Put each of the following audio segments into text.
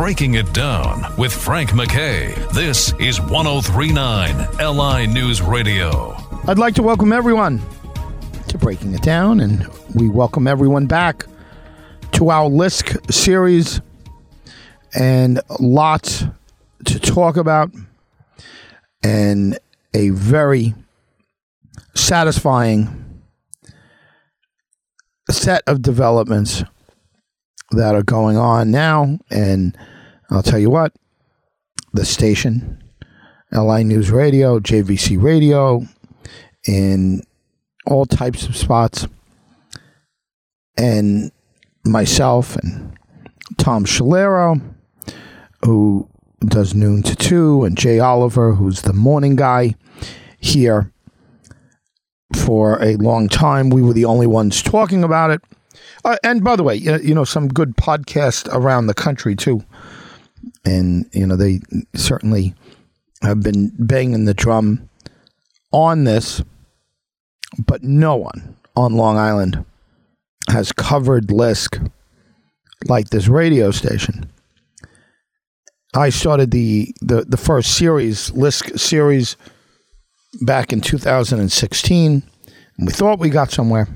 Breaking It Down with Frank MacKay. This is 1039 LI News Radio. I'd like to welcome everyone to Breaking It Down, and we welcome everyone back to our LISK series and lots to talk about and a very satisfying set of developments that are going on now. And I'll tell you what, the station, LI News Radio, JVC Radio, in all types of spots, and myself and Tom Shalero, who does noon to two, and Jay Oliver, who's the morning guy here for a long time. We were the only ones talking about it. Uh, and by the way, you know, some good podcasts around the country too. And, you know, they certainly have been banging the drum on this, but no one on Long Island has covered LISK like this radio station. I started the, the, the first series, LISK series, back in 2016. And we thought we got somewhere,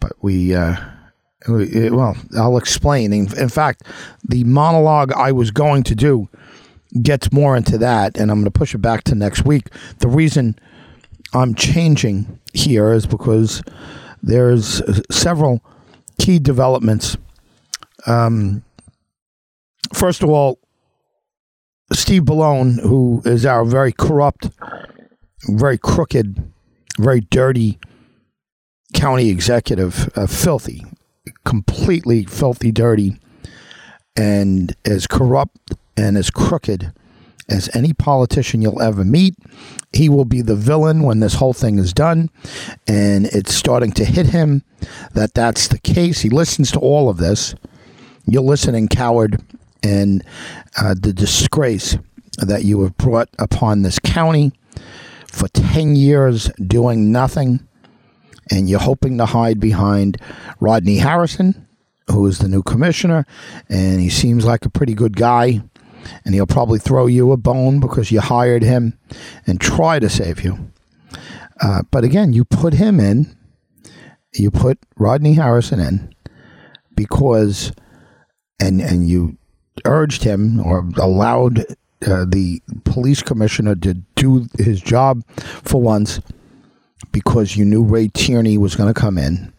but we, uh, well, I'll explain. In, in fact, the monologue I was going to do gets more into that, and I'm going to push it back to next week. The reason I'm changing here is because there's several key developments. Um, first of all, Steve Bellone, who is our very corrupt, very crooked, very dirty county executive, uh, filthy, completely filthy, dirty, and as corrupt and as crooked as any politician you'll ever meet. He will be the villain when this whole thing is done. And it's starting to hit him that that's the case. He listens to all of this. You're listening, coward, and uh, the disgrace that you have brought upon this county for 10 years doing nothing. And you're hoping to hide behind Rodney Harrison, who is the new commissioner. And he seems like a pretty good guy and he'll probably throw you a bone because you hired him and try to save you. Uh, but again, you put him in, you put Rodney Harrison in because, and and you urged him or allowed uh, the police commissioner to do his job for once because you knew Ray Tierney was going to come in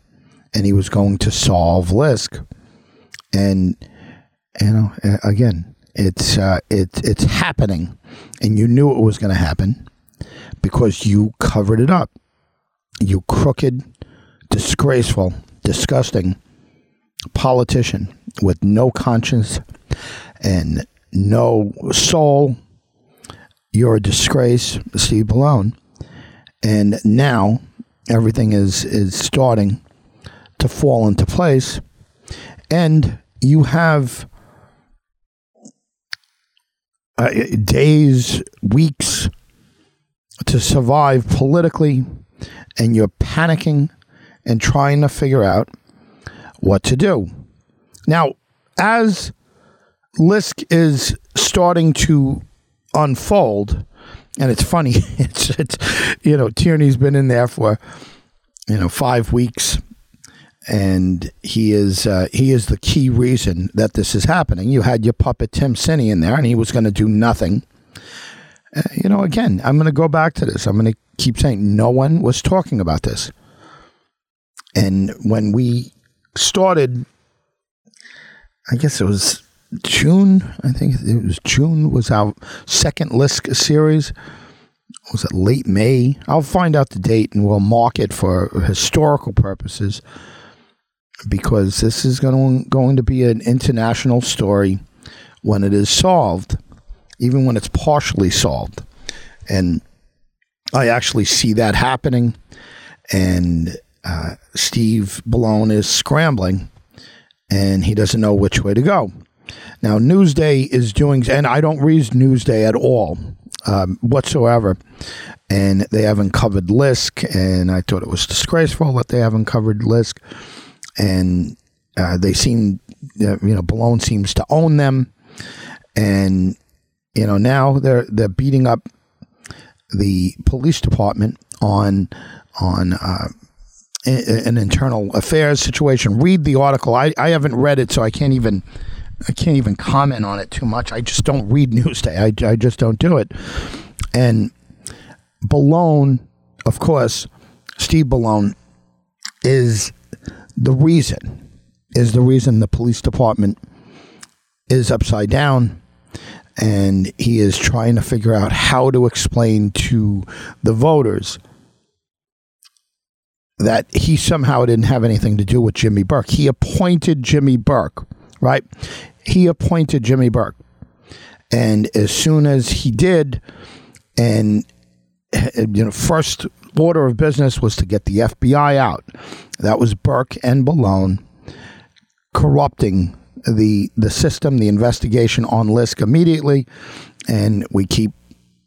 and he was going to solve LISK. And, you know, again, it's uh, it's it's happening, and you knew it was going to happen because you covered it up. You crooked, disgraceful, disgusting politician with no conscience and no soul. You're a disgrace, Steve Bellone. And now everything is is starting to fall into place, and you have uh, days, weeks to survive politically, and you're panicking and trying to figure out what to do. Now, as LISK is starting to unfold, and it's funny, it's, it's you know, Tierney's been in there for, you know, five weeks and he is uh, he is the key reason that this is happening. You had your puppet Tim Sini in there, and he was going to do nothing. Uh, you know, again, I'm going to go back to this. I'm going to keep saying no one was talking about this, and when we started, I guess it was June. I think it was June was our second LISK series. Was it late May? I'll find out the date and we'll mark it for historical purposes because this is going to, going to be an international story when it is solved, even when it's partially solved. And I actually see that happening. And uh, Steve Bellone is scrambling and he doesn't know which way to go. Now, Newsday is doing, and I don't read Newsday at all um, whatsoever. And they haven't covered LISK, and I thought it was disgraceful that they haven't covered LISK and uh, they seem, uh, you know, Bellone seems to own them, and you know now they're they're beating up the police department on on uh, an internal affairs situation. Read the article. I, I haven't read it, so I can't even I can't even comment on it too much. I just don't read Newsday. I, I just don't do it. And Bellone, of course, Steve Bellone is the reason is the reason the police department is upside down and he is trying to figure out how to explain to the voters that he somehow didn't have anything to do with Jimmy Burke. He appointed Jimmy Burke, right? He appointed Jimmy Burke. And as soon as he did, and you know, first order of business was to get the FBI out. That was Burke and Bellone corrupting the the system, the investigation on Lisk immediately, and we keep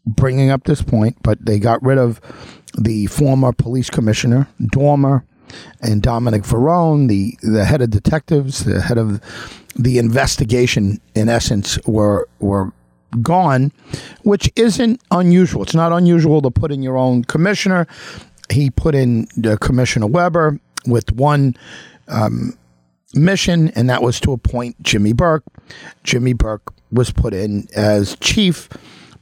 bringing up this point, but they got rid of the former police commissioner Dormer and Dominic Varrone, the the head of detectives, the head of the investigation. In essence, were were gone, which isn't unusual. It's not unusual to put in your own commissioner. He put in the Commissioner Webber with one um, mission, and that was to appoint Jimmy Burke. Jimmy Burke was put in as chief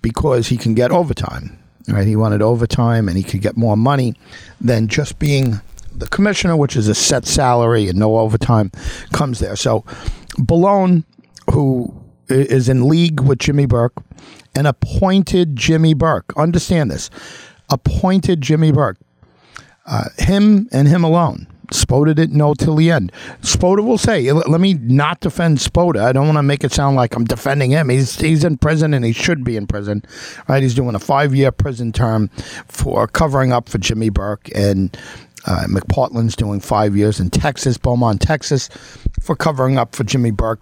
because he can get overtime. Right? He wanted overtime, and he could get more money than just being the commissioner, which is a set salary and no overtime, comes there. So, Bellone, who is in league with Jimmy Burke, and appointed Jimmy Burke. Understand this: appointed Jimmy Burke. Uh, him and him alone Spota didn't know till the end. Spota will say, let me not defend Spota. I don't want to make it sound like I'm defending him. He's he's in prison and he should be in prison. Right? He's doing a five year prison term for covering up for Jimmy Burke and uh, McPartland's doing five years in Texas, Beaumont, Texas, for covering up for Jimmy Burke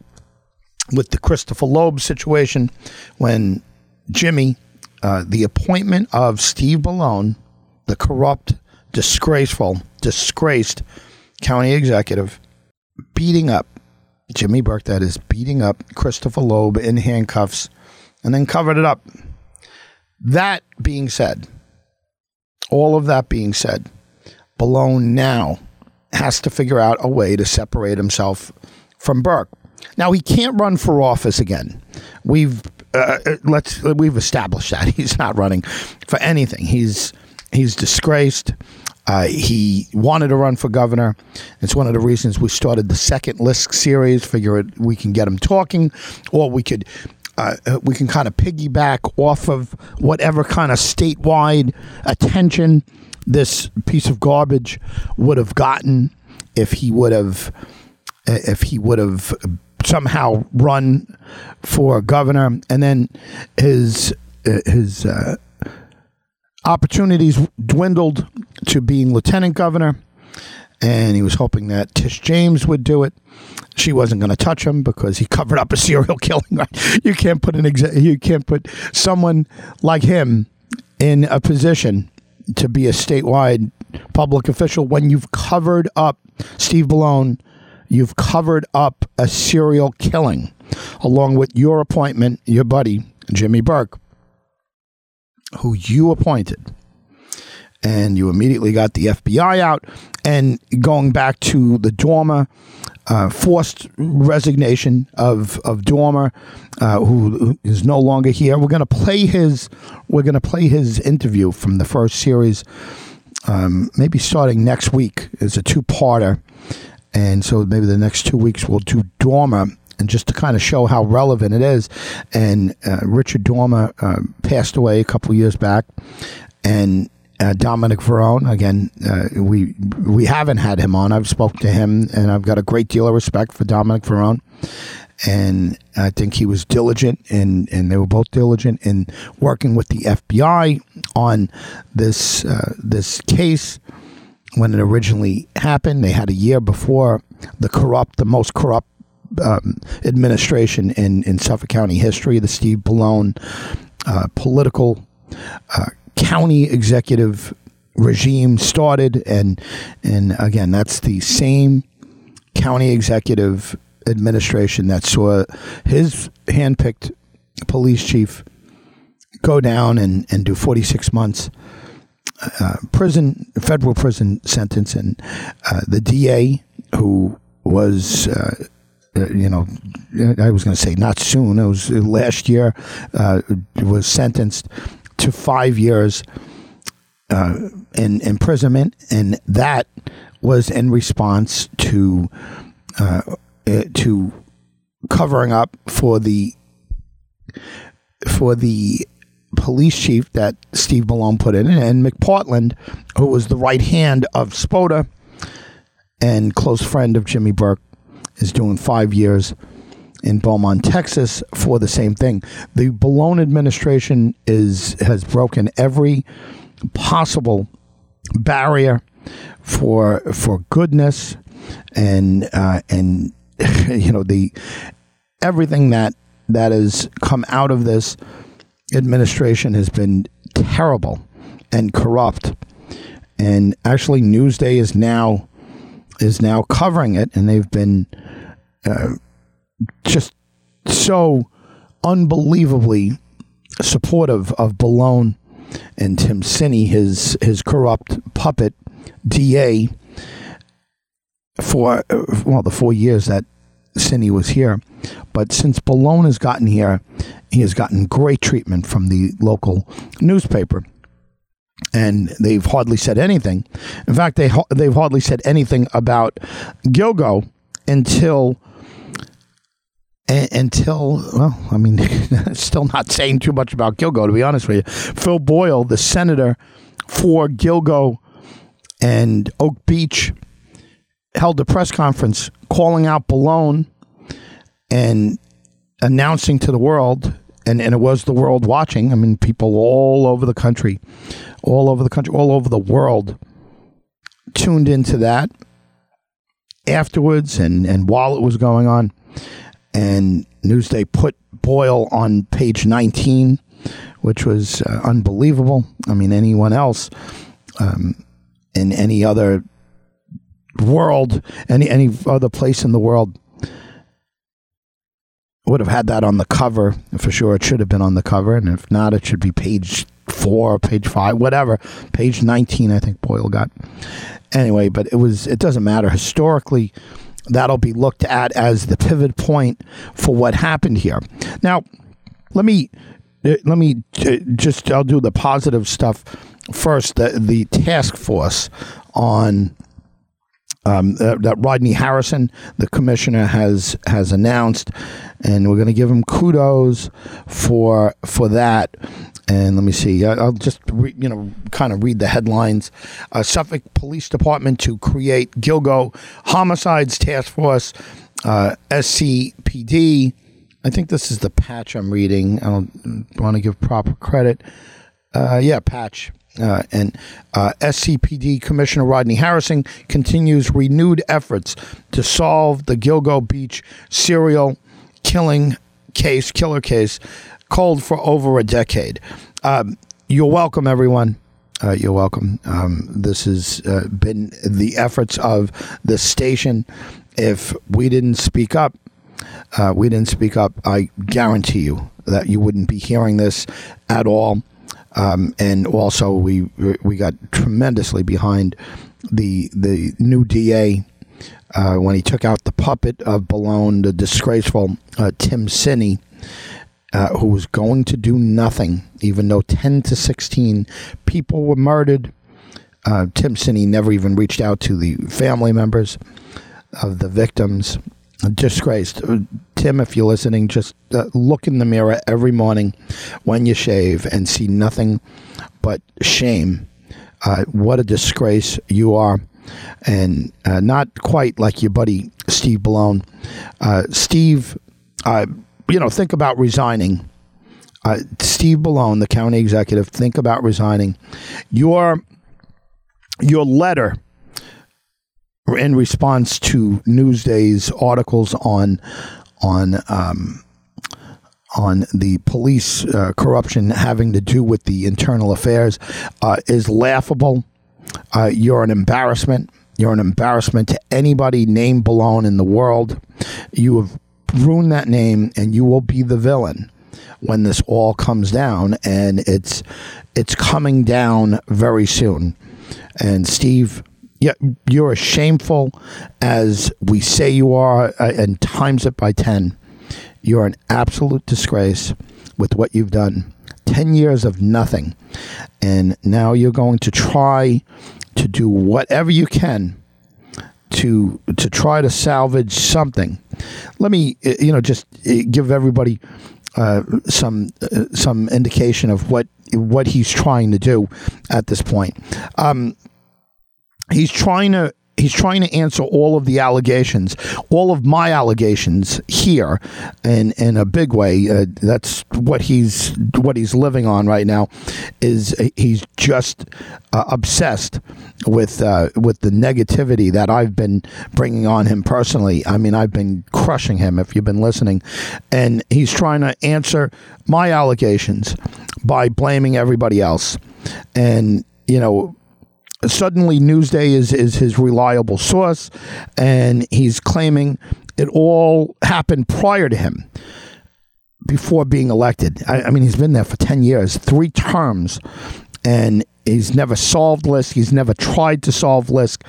with the Christopher Loeb situation when Jimmy, uh, the appointment of Steve Bellone, the corrupt disgraceful, disgraced county executive beating up Jimmy Burke, that is, beating up Christopher Loeb in handcuffs and then covered it up. That being said, all of that being said, Bellone now has to figure out a way to separate himself from Burke. Now he can't run for office again. We've uh, uh let's we've established that he's not running for anything. He's he's disgraced. Uh, he wanted to run for governor. It's one of the reasons we started the second list series. Figure we can get him talking, or we could uh, uh, we can kind of piggyback off of whatever kind of statewide attention this piece of garbage would have gotten if he would have if he would have somehow run for governor, and then his uh, his uh, opportunities dwindled to being lieutenant governor, and he was hoping that Tish James would do it. She wasn't going to touch him because he covered up a serial killing. You can't put an exa- you can't put someone like him in a position to be a statewide public official when you've covered up Steve Bellone, you've covered up a serial killing, along with your appointment, your buddy Jimmy Burke who you appointed. And you immediately got the FBI out. And going back to the Dormer, uh, forced resignation of of Dormer, uh, who is no longer here. We're going to play his. We're going to play his interview from the first series. Um, maybe starting next week is a two parter, and so maybe the next two weeks we'll do Dormer and just to kind of show how relevant it is. And uh, Richard Dormer uh, passed away a couple years back, and uh, Dominic Varrone. Again, uh, we we haven't had him on. I've spoke to him, and I've got a great deal of respect for Dominic Varrone. And I think he was diligent, and, and they were both diligent in working with the FBI on this uh, this case when it originally happened. They had a year before the corrupt, the most corrupt um, administration in, in Suffolk County history, the Steve Bellone uh, political uh, county executive regime started, and and again, that's the same county executive administration that saw his handpicked police chief go down and, and do 46 months uh, prison, federal prison sentence, and uh, the DA who was. Uh, uh, you know, I was going to say not soon. It was last year. Uh, was sentenced to five years uh, in imprisonment, and that was in response to uh, to covering up for the for the police chief that Steve Malone put in, and McPartland, who was the right hand of Spota and close friend of Jimmy Burke, is doing five years in Beaumont, Texas, for the same thing. The Malone administration is has broken every possible barrier for for goodness and uh, and you know the everything that that has come out of this administration has been terrible and corrupt. And actually, Newsday is now is now covering it, and they've been uh, just so unbelievably supportive of Bellone and Tim Sini, his his corrupt puppet DA, for well the four years that Sini was here. But since Bellone has gotten here, he has gotten great treatment from the local newspaper. And they've hardly said anything. In fact, they they've hardly said anything about Gilgo until until well, I mean, still not saying too much about Gilgo to be honest with you. Phil Boyle, the senator for Gilgo and Oak Beach, held a press conference calling out Bellone and announcing to the world, and, and it was the world watching. I mean, people all over the country, all over the country, all over the world tuned into that afterwards and, and while it was going on. And Newsday put Boyle on page 19, which was uh, unbelievable. I mean, anyone else um, in any other world, any any other place in the world would have had that on the cover for sure. It should have been on the cover, and if not, it should be page four, page five, whatever. Page nineteen, I think Boyle got. Anyway, but it was. It doesn't matter historically. That'll be looked at as the pivot point for what happened here. Now, let me uh, let me uh, just. I'll do the positive stuff first. The the task force on um, that, that, Rodney Harrison, the commissioner, has has announced, and we're going to give him kudos for for that. And let me see. I'll just re, you know kind of read the headlines. Uh, Suffolk Police Department to create Gilgo Homicides Task Force, uh, SCPD. I think this is the patch I'm reading. I don't want to give proper credit. Uh, yeah, patch. Uh, and uh, SCPD Commissioner Rodney Harrison continues renewed efforts to solve the Gilgo Beach serial killing case, killer case, cold for over a decade. Um, you're welcome, everyone. Uh, you're welcome. Um, this has uh, been the efforts of the station. If we didn't speak up, uh, we didn't speak up. I guarantee you that you wouldn't be hearing this at all. Um, and also, we we got tremendously behind the the new DA uh, when he took out the puppet of Bellone, the disgraceful uh, Tim Sini, uh, who was going to do nothing, even though 10 to 16 people were murdered. Uh, Tim Sini never even reached out to the family members of the victims disgraced. Uh, Tim, if you're listening, just uh, look in the mirror every morning when you shave and see nothing but shame. Uh, what a disgrace you are. And uh, not quite like your buddy Steve Bellone. Uh, Steve, uh, you know, think about resigning. Steve Bellone, the county executive, think about resigning. Your your letter in response to Newsday's articles on on um, on the police uh, corruption having to do with the internal affairs uh, is laughable. Uh, you're an embarrassment. You're an embarrassment to anybody named Bellone in the world. You have ruined that name, and you will be the villain when this all comes down, and it's it's coming down very soon. And Steve, yeah, you're as shameful as we say you are, uh, and times it by ten. You're an absolute disgrace with what you've done. 10 years of nothing. And now you're going to try to do whatever you can to to try to salvage something. Let me uh, you know just uh, give everybody uh, some uh, some indication of what what he's trying to do at this point. Um, he's trying to he's trying to answer all of the allegations, all of my allegations here, in in a big way. Uh, that's what he's what he's living on right now. Is he's just uh, obsessed with uh, with the negativity that I've been bringing on him personally. I mean, I've been crushing him. If you've been listening, and he's trying to answer my allegations by blaming everybody else, and you know suddenly Newsday is, is his reliable source, and he's claiming it all happened prior to him, before being elected. I, I mean, he's been there for 10 years, three terms, and he's never solved Lisk. He's never tried to solve Lisk.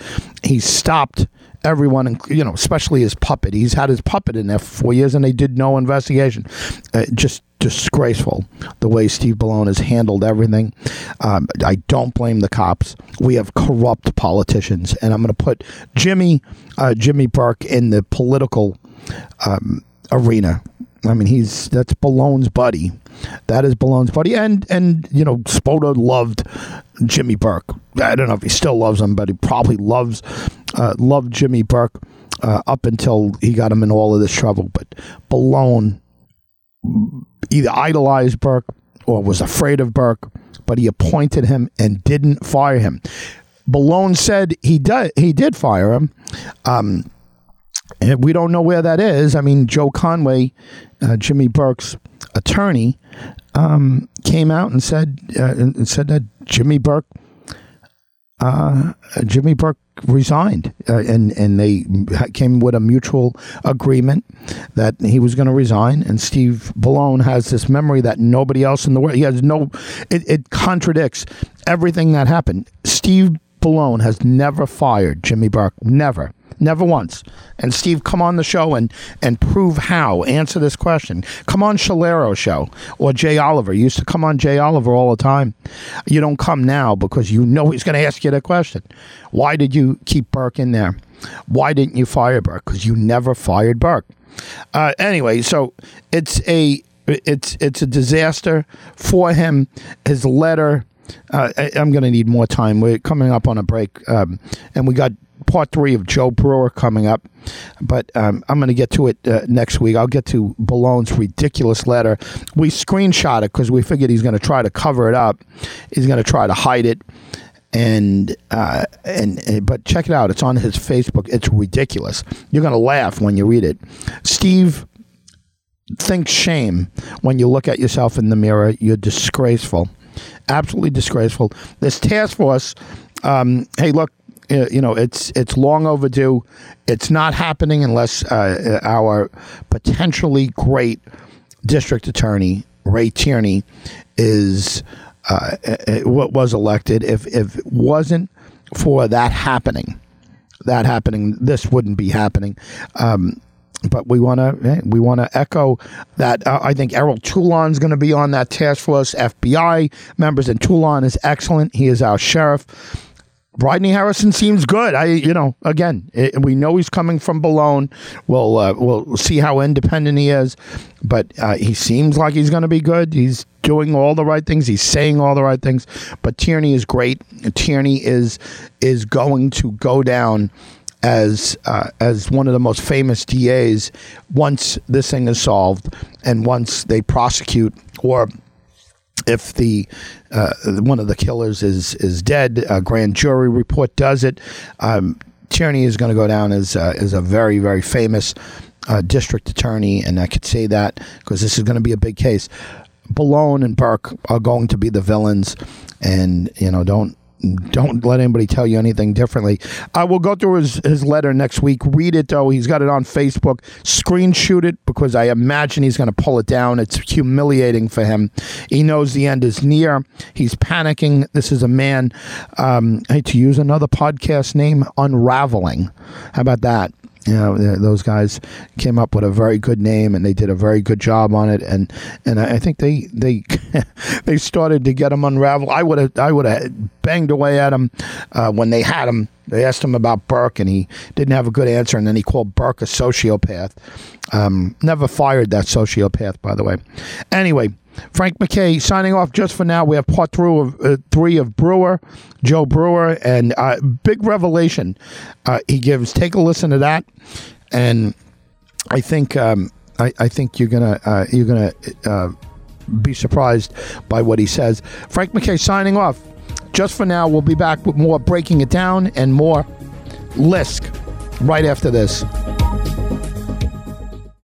He's stopped everyone, you know, especially his puppet. He's had his puppet in there for four years, and they did no investigation. Uh, just disgraceful the way Steve Bellone has handled everything. Um, I don't blame the cops. We have corrupt politicians, and I'm going to put Jimmy uh, Jimmy Burke in the political um, arena. I mean, he's that's Bellone's buddy. That is Bellone's buddy, and and you know, Spota loved Jimmy Burke. I don't know if he still loves him, but he probably loves uh, loved Jimmy Burke uh, up until he got him in all of this trouble. But Bellone either idolized Burke or was afraid of Burke, but he appointed him and didn't fire him. Bellone said he did he did fire him. Um, and we don't know where that is. I mean, Joe Conway, uh, Jimmy Burke's attorney, um, came out and said uh, and said that Jimmy Burke uh, Jimmy Burke resigned, uh, and and they came with a mutual agreement that he was going to resign. And Steve Bellone has this memory that nobody else in the world. He has no. It, it contradicts everything that happened. Steve Bellone has never fired Jimmy Burke. Never. Never once. And Steve, come on the show and and prove how. Answer this question. Come on Shalero show or Jay Oliver. You used to come on Jay Oliver all the time. You don't come now because you know he's going to ask you that question. Why did you keep Burke in there? Why didn't you fire Burke? Because you never fired Burke. Uh, anyway, so it's a it's it's a disaster for him. His letter. Uh, I, am going to need more time. We're coming up on a break, um, and we got part three of Joe Brewer coming up, but um, I'm going to get to it uh, next week. I'll get to Bellone's ridiculous letter. We screenshot it because we figured he's going to try to cover it up. He's going to try to hide it. And uh, and uh, but check it out. It's on his Facebook. It's ridiculous. You're gonna laugh when you read it. Steve thinks shame when you look at yourself in the mirror. You're disgraceful, absolutely disgraceful. This task force. Um, hey, look, uh, you know, it's it's long overdue. It's not happening unless uh, our potentially great district attorney Ray Tierney is uh, what uh, was elected. If if it wasn't for that happening, that happening, this wouldn't be happening. Um, but we want to we want to echo that. Uh, I think Errol Toulon's going to be on that task force. FBI members, and Toulon is excellent. He is our sheriff. Rodney Harrison seems good. I, you know, again, it, we know he's coming from Bellone. We'll uh, we'll see how independent he is, but uh, he seems like he's going to be good. He's doing all the right things. He's saying all the right things. But Tierney is great. Tierney is is going to go down as uh, as one of the most famous DAs once this thing is solved and once they prosecute or if the uh, one of the killers is is dead, a grand jury report does it. Um, Tierney is going to go down as uh, as a very very famous uh, district attorney, and I could say that because this is going to be a big case. Bellone and Burke are going to be the villains, and you know don't don't let anybody tell you anything differently. I will go through his, his letter next week. Read it though. He's got it on Facebook. Screenshot it because I imagine he's going to pull it down. It's humiliating for him. He knows the end is near. He's panicking. This is a man. Um, to use another podcast name, unraveling. How about that? You know those guys came up with a very good name and they did a very good job on it and and I think they they they started to get him unraveled. I would have I would have banged away at him uh, when they had him. They asked him about Burke and he didn't have a good answer and then he called Burke a sociopath. Um, never fired that sociopath, by the way. Anyway, Frank MacKay signing off just for now. We have part three of, uh, three of Brewer, Joe Brewer, and uh, big revelation uh, he gives. Take a listen to that, and I think um, I, I, think you're gonna uh, you're gonna uh, be surprised by what he says. Frank MacKay signing off just for now. We'll be back with more breaking it down and more Lisk right after this.